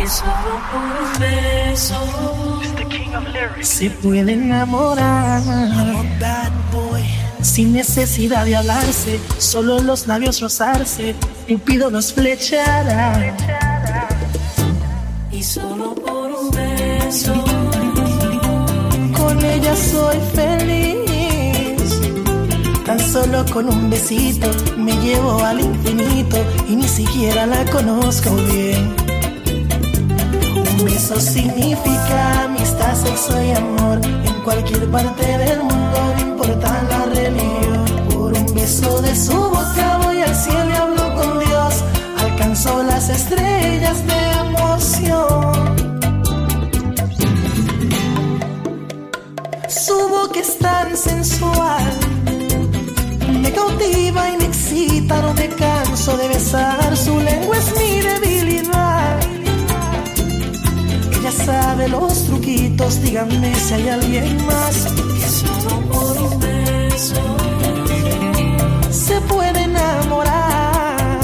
Que solo por un beso se puede enamorar. Sin necesidad de hablarse, solo los labios rozarse, Cupido los flechará. Y solo por un beso, con ella soy feliz. Tan solo con un besito me llevo al infinito y ni siquiera la conozco bien. Eso significa amistad, sexo y amor. En cualquier parte del mundo, no importa la religión. Por un beso de su boca voy al cielo y hablo con Dios. Alcanzó las estrellas de emoción. Su boca es tan sensual. Me cautiva y me excita, no me canso de besar. Su lengua sabe los truquitos, díganme si hay alguien más que solo por un beso se puede enamorar.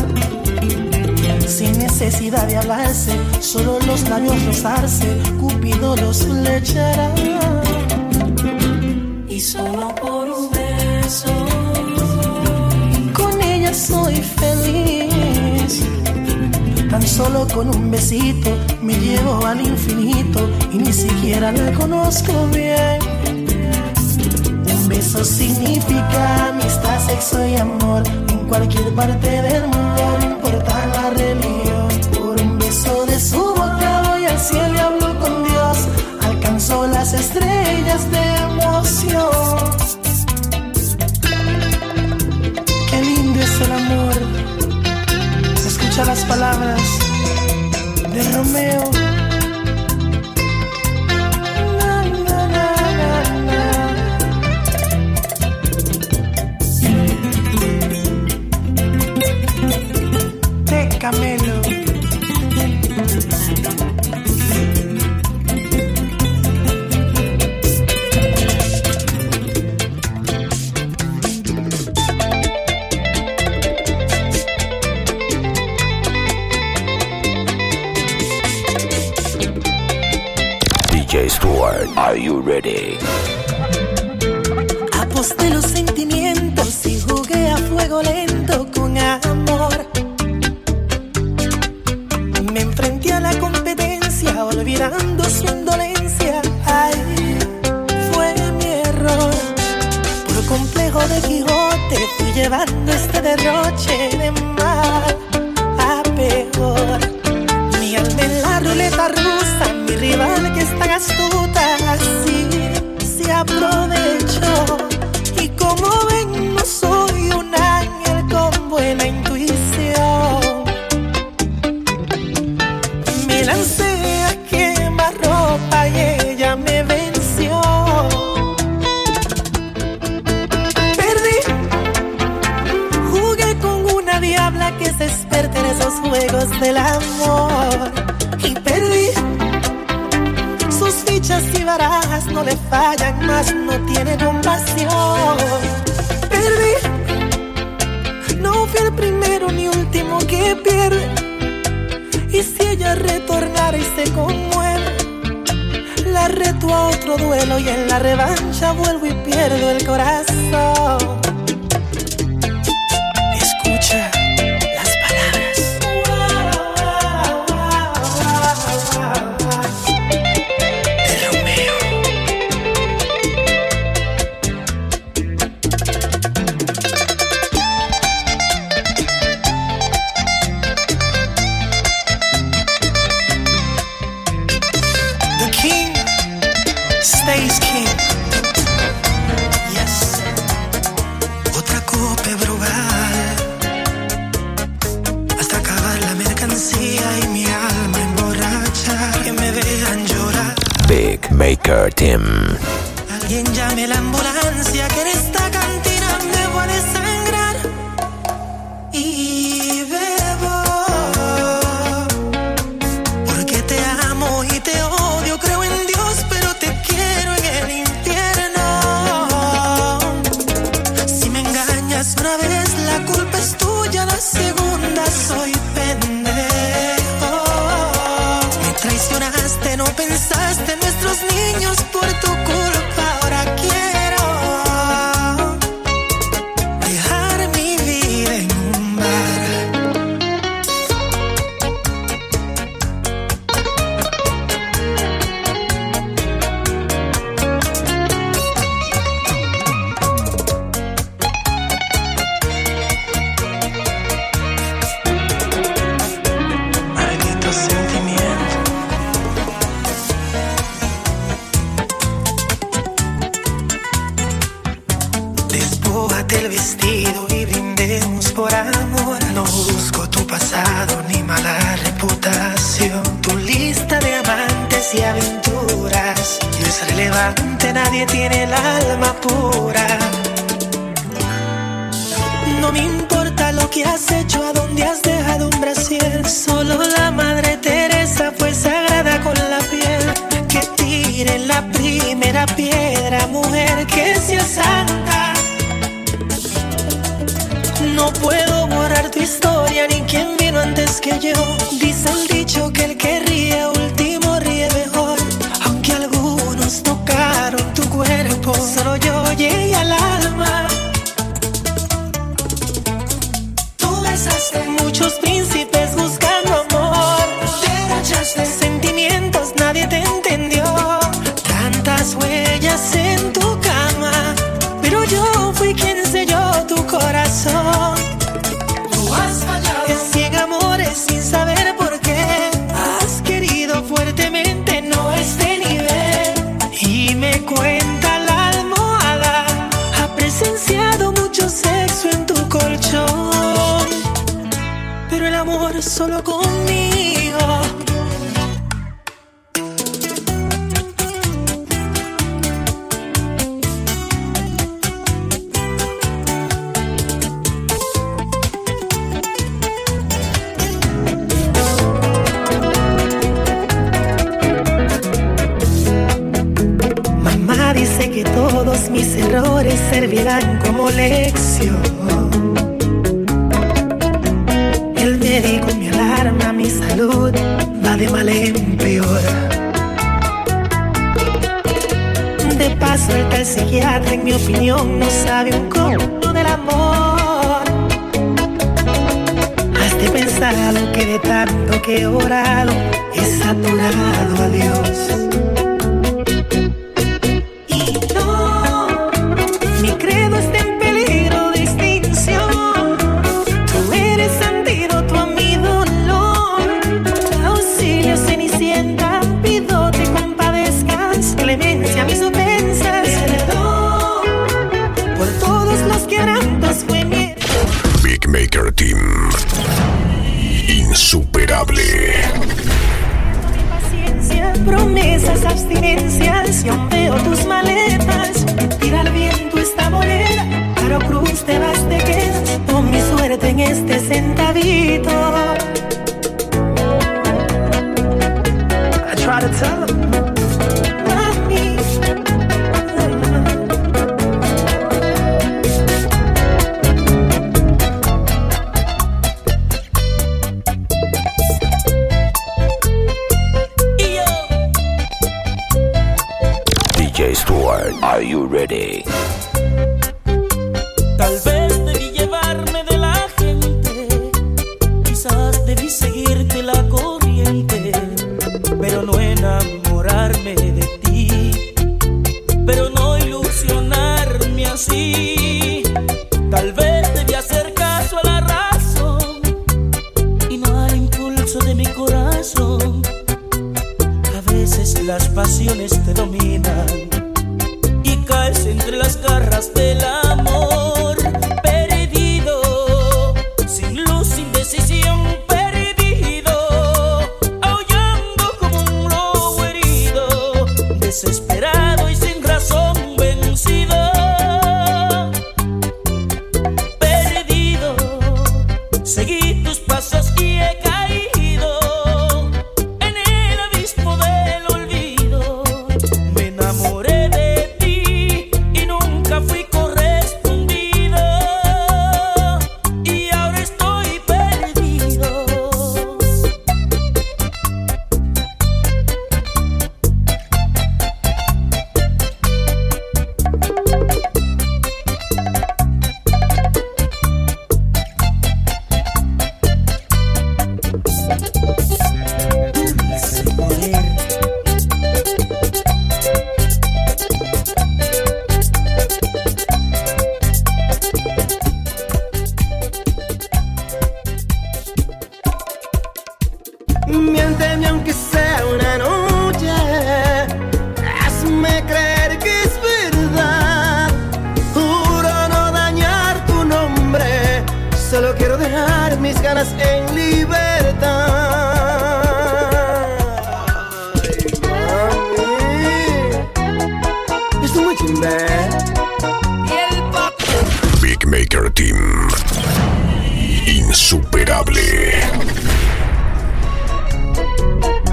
Sin necesidad de hablarse, solo los labios rozarse, Cupido los flechará. Y solo por un beso, con ella soy feliz Tan solo con un besito me llevo al infinito y ni siquiera la conozco bien. Un beso significa amistad, sexo y amor en cualquier parte del mundo, no importa la religión. Por un beso de su boca voy al cielo y hablo con Dios. Alcanzó las estrellas de emoción. Las palabras de Romeo. Lento con amor. Me enfrenté a la competencia olvidando su indolencia. Ay, fue mi error. Por complejo de Quijote fui llevando este derroche de mal a peor. Mi alma en la ruleta rusa, mi rival que está astuto aprovecho. Del amor. Y perdí sus fichas y barajas no le fallan más, no tiene compasión. Perdí, no fui el primero ni último que pierde. Y si ella retornara y se conmueve, la reto a otro duelo y en la revancha vuelvo y pierdo el corazón. nadie tiene el alma pura. No me importa lo que has hecho, a dónde has dejado un brasier. Solo la madre Teresa fue sagrada con la piel. Que tire la primera piedra, mujer, que sea santa. No puedo borrar tu historia ni quién vino antes que yo. Dice el dicho que el que ríe solo conmigo. Mamá dice que todos mis errores servirán como lección. es apurado, adiós. Stewart. Are you ready? Tal vez debí llevarme de la gente, quizás debí seguirte la corriente, pero no enamorarme de ti, pero no ilusionarme así. Tal vez debí hacer caso a la razón y no al impulso de mi corazón. A veces las pasiones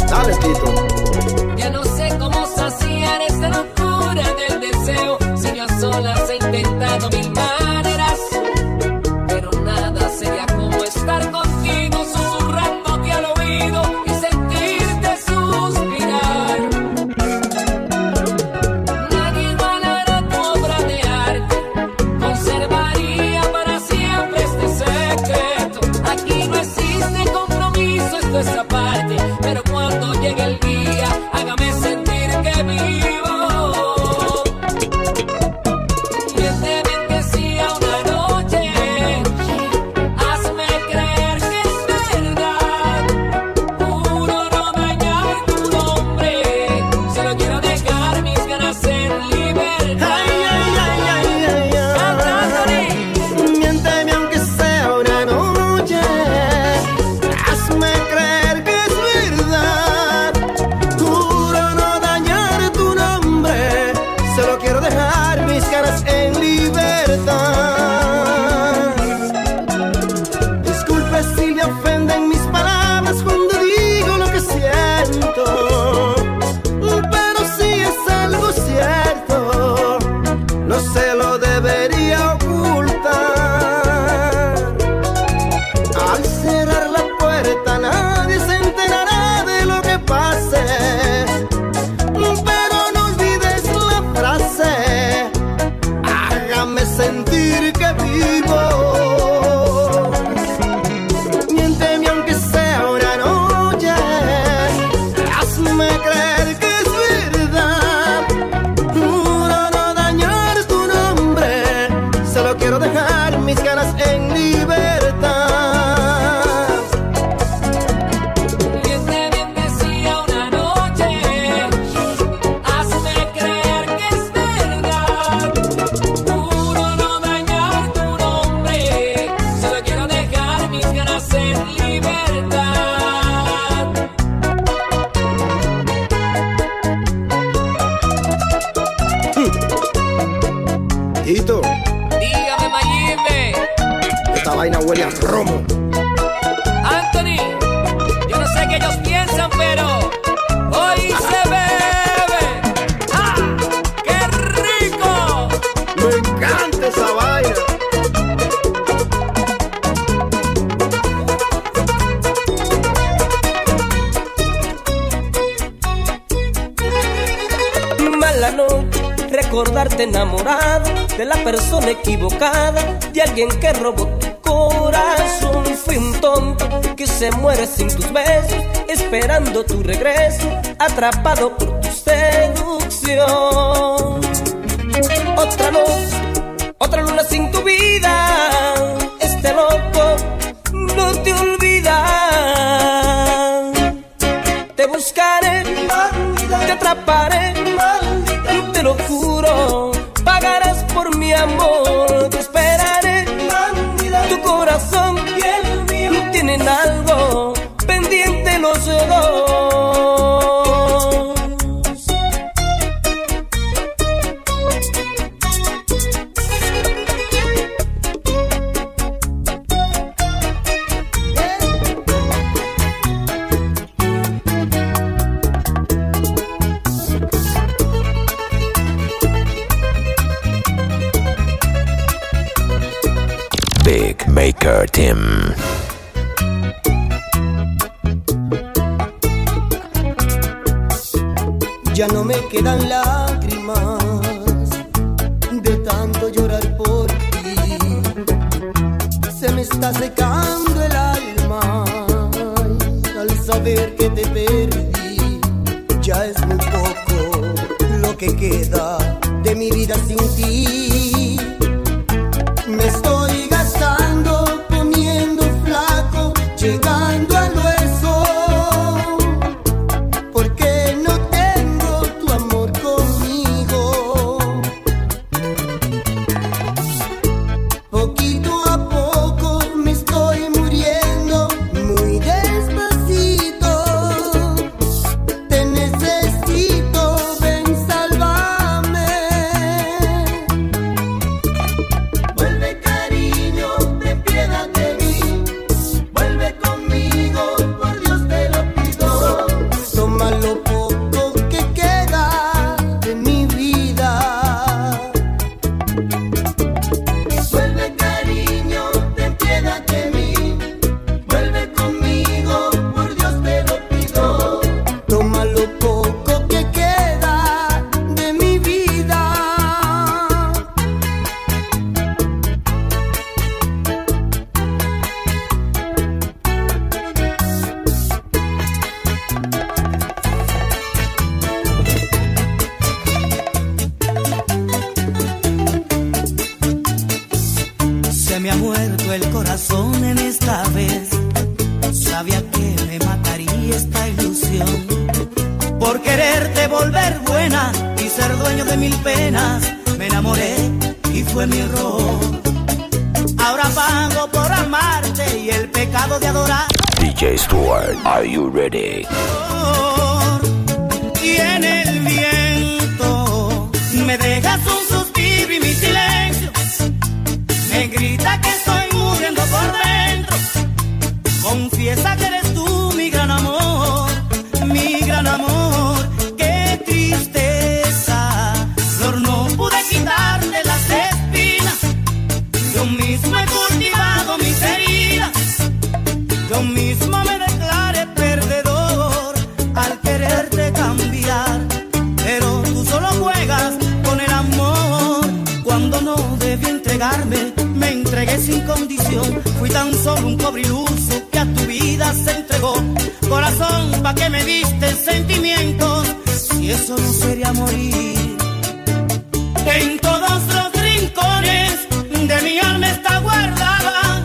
Dale, Tito. Ya no sé cómo saciar esta locura del deseo. Si yo sola he intentado mil. de la persona equivocada, de alguien que robó tu corazón. Fui un tonto que se muere sin tus besos, esperando tu regreso, atrapado por tu seducción. Otra luz, otra luna sin tu vida, este loco no te olvida. Te buscaré, te atraparé amor. Maker Team. Ya no me quedan lágrimas de tanto llorar por ti. Se me está secando el alma al saber que te perdí. Ya es muy poco lo que queda de mi vida sin ti. Ahora pago por amarte y el pecado de adorar. DJ Stuart, are you ready? Y en el viento me dejas un suspiro y mi silencio me grita que estoy muriendo por dentro. Confiesa que sería morir. En todos los rincones de mi alma está guardada.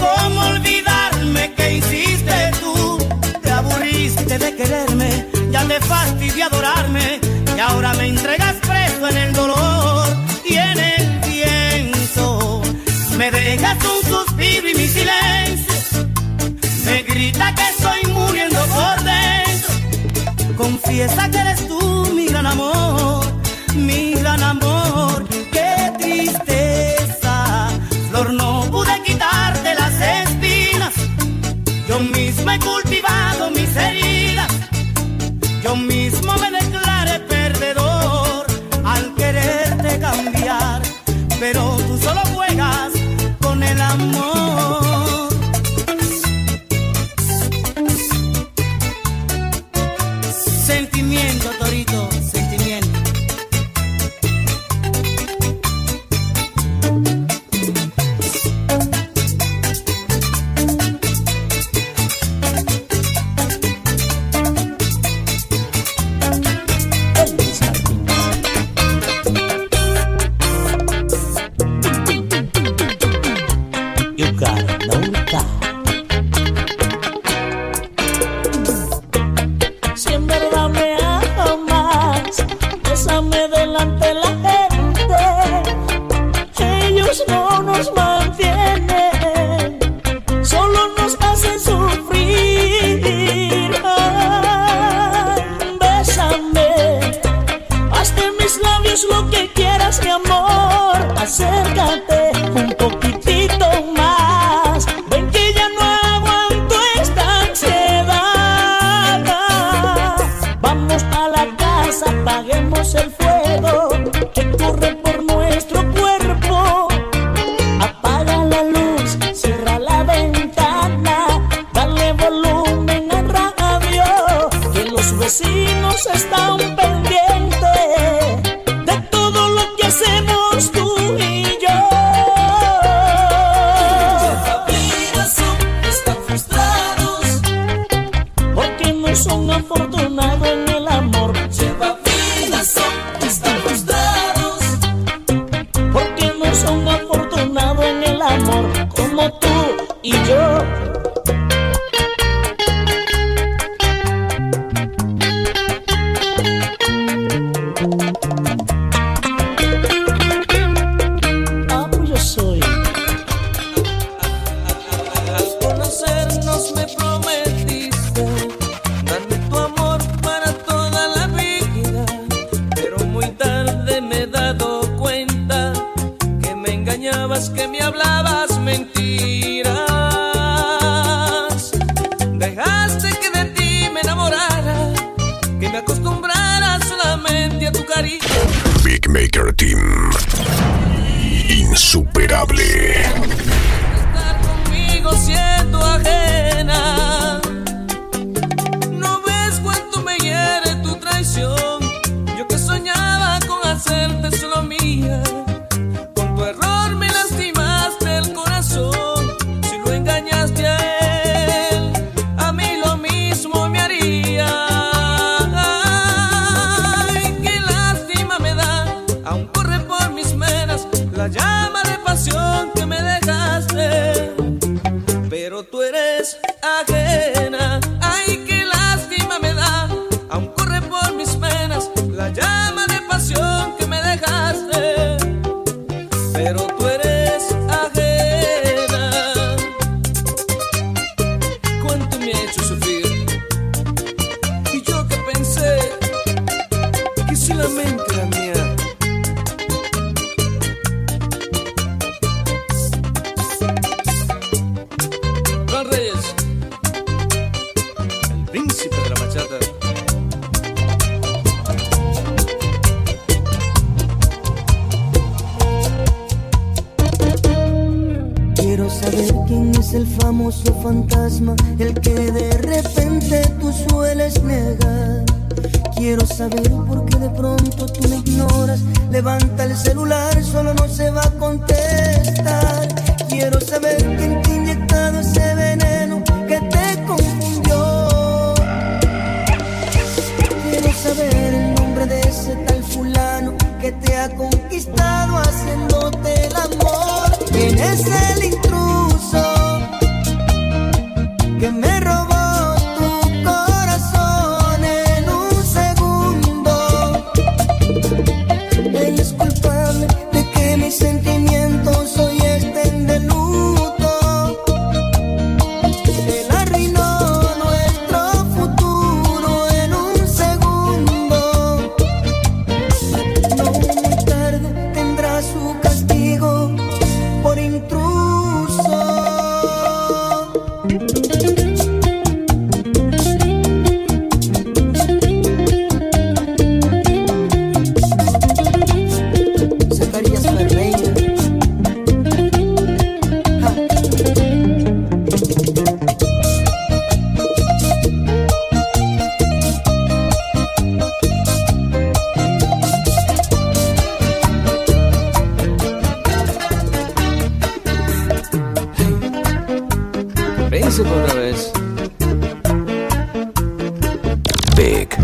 ¿Cómo olvidarme que hiciste tú? Te aburriste de quererme, ya te fastidié adorarme y ahora me entregas preso en el dolor y en el pienso. Me dejas un suspiro y mi silencio me grita que estoy muriendo por dentro. Confiesa que eres tú vecinos están Big Maker Team. Insuperable. Estar conmigo siendo ajena. No ves cuánto me hiere tu traición. Yo que soñaba con hacerte solo mía. me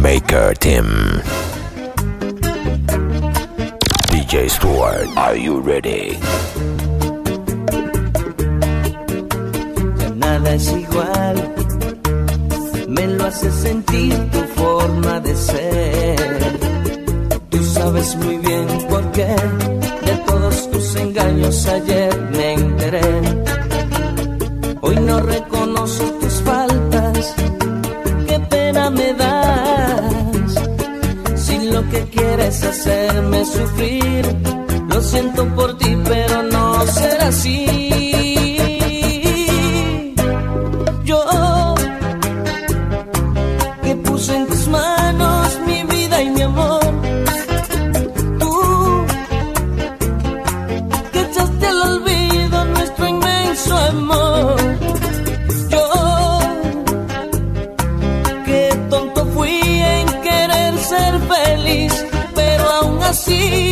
Maker Team. DJ Stewart, are you ready? Ya nada es igual, me lo hace sentir tu forma de ser. Tú sabes muy bien por qué de todos tus engaños ayer me hacerme sufrir. Lo siento por ti, pero no será así. see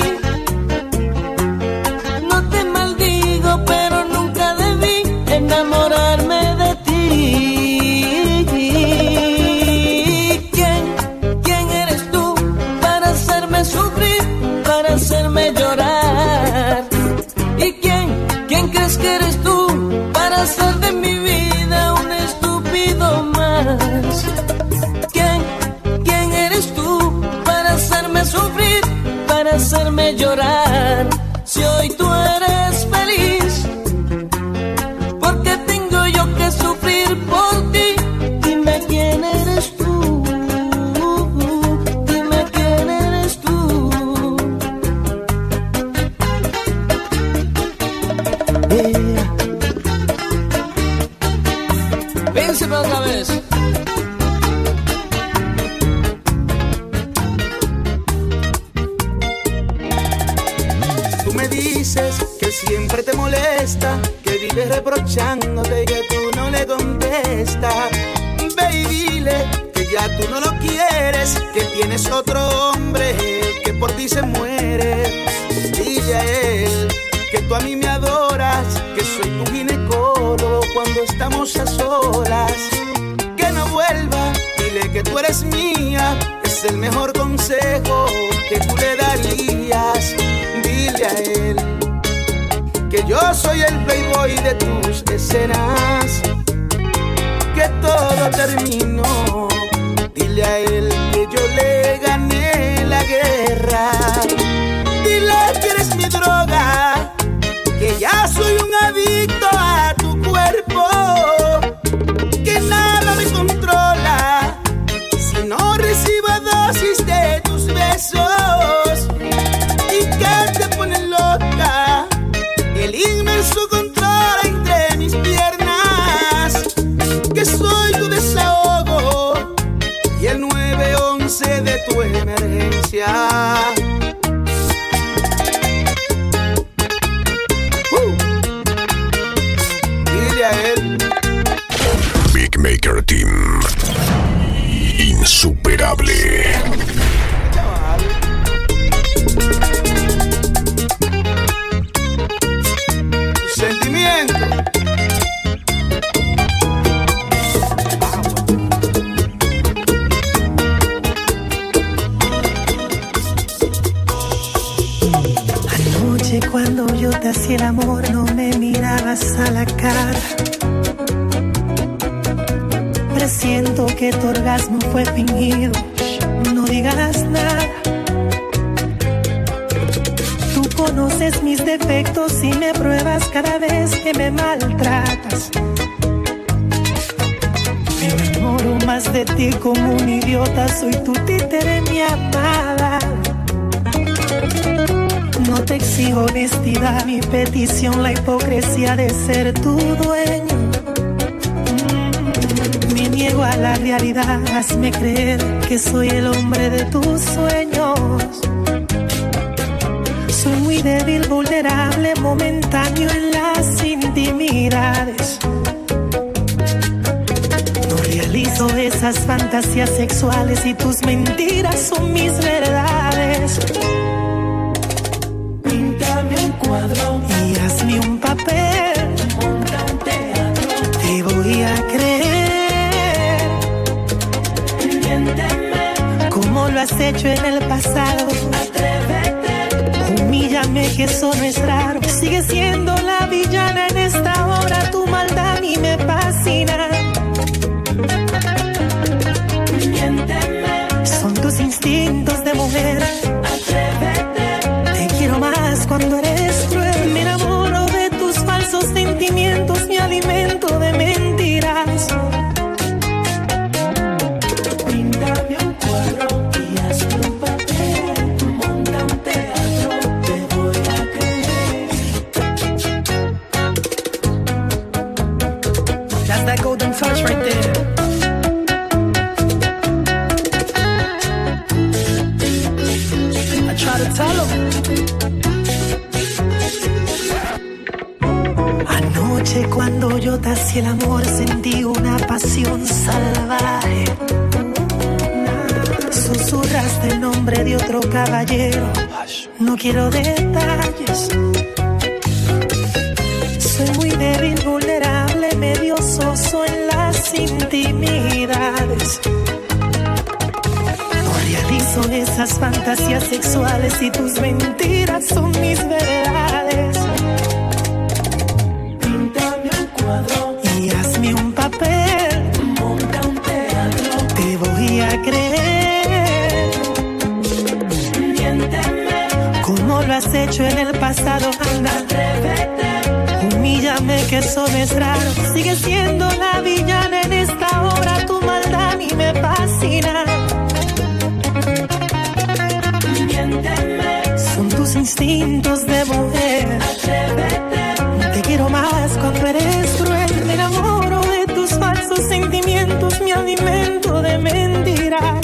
dices que siempre te molesta, que vives reprochándote que tú no le contestas. Ve y dile que ya tú no lo quieres, que tienes otro hombre que por ti se muere. Dile a él que tú a mí me adoras, que soy tu ginecólogo cuando estamos a solas. Que no vuelva, dile que tú eres mía, es el mejor consejo que tú le darías decirle a él que yo soy el playboy de tus escenas, que todo terminó. Dile a él que yo le gané la guerra. Dile que eres mi droga, que ya soy un adicto a tu cuerpo, que nada me controla si no recibo dosis de tus besos. Conoces mis defectos y me pruebas cada vez que me maltratas. Me enamoro más de ti como un idiota. Soy tu títere, mi amada. No te exijo honestidad, mi petición, la hipocresía de ser tu dueño. Me niego a la realidad, hazme creer que soy el hombre de tus sueños. Débil, vulnerable, momentáneo en las intimidades. No realizo esas fantasías sexuales y tus mentiras son mis verdades. Píntame un cuadro y hazme un papel. Monta un teatro. Te voy a creer. Miénteme como lo has hecho en el pasado. Humíllame que eso no es raro. Sigue siendo la villana en esta obra. Tu maldad a mí me fascina. Miénteme. Son tus instintos de mujer. Esas fantasías sexuales y tus mentiras son mis verdades. Píntame un cuadro y hazme un papel. Monta un teatro, te voy a creer. Miénteme como lo has hecho en el pasado. Anda, atrévete. Humíllame que eso es raro. Sigue siendo la villana en esta obra. Tu maldad a mí me fascina. Instintos de mujer. Te quiero más cuando eres cruel. Me enamoro de tus falsos sentimientos. Mi alimento de mentiras.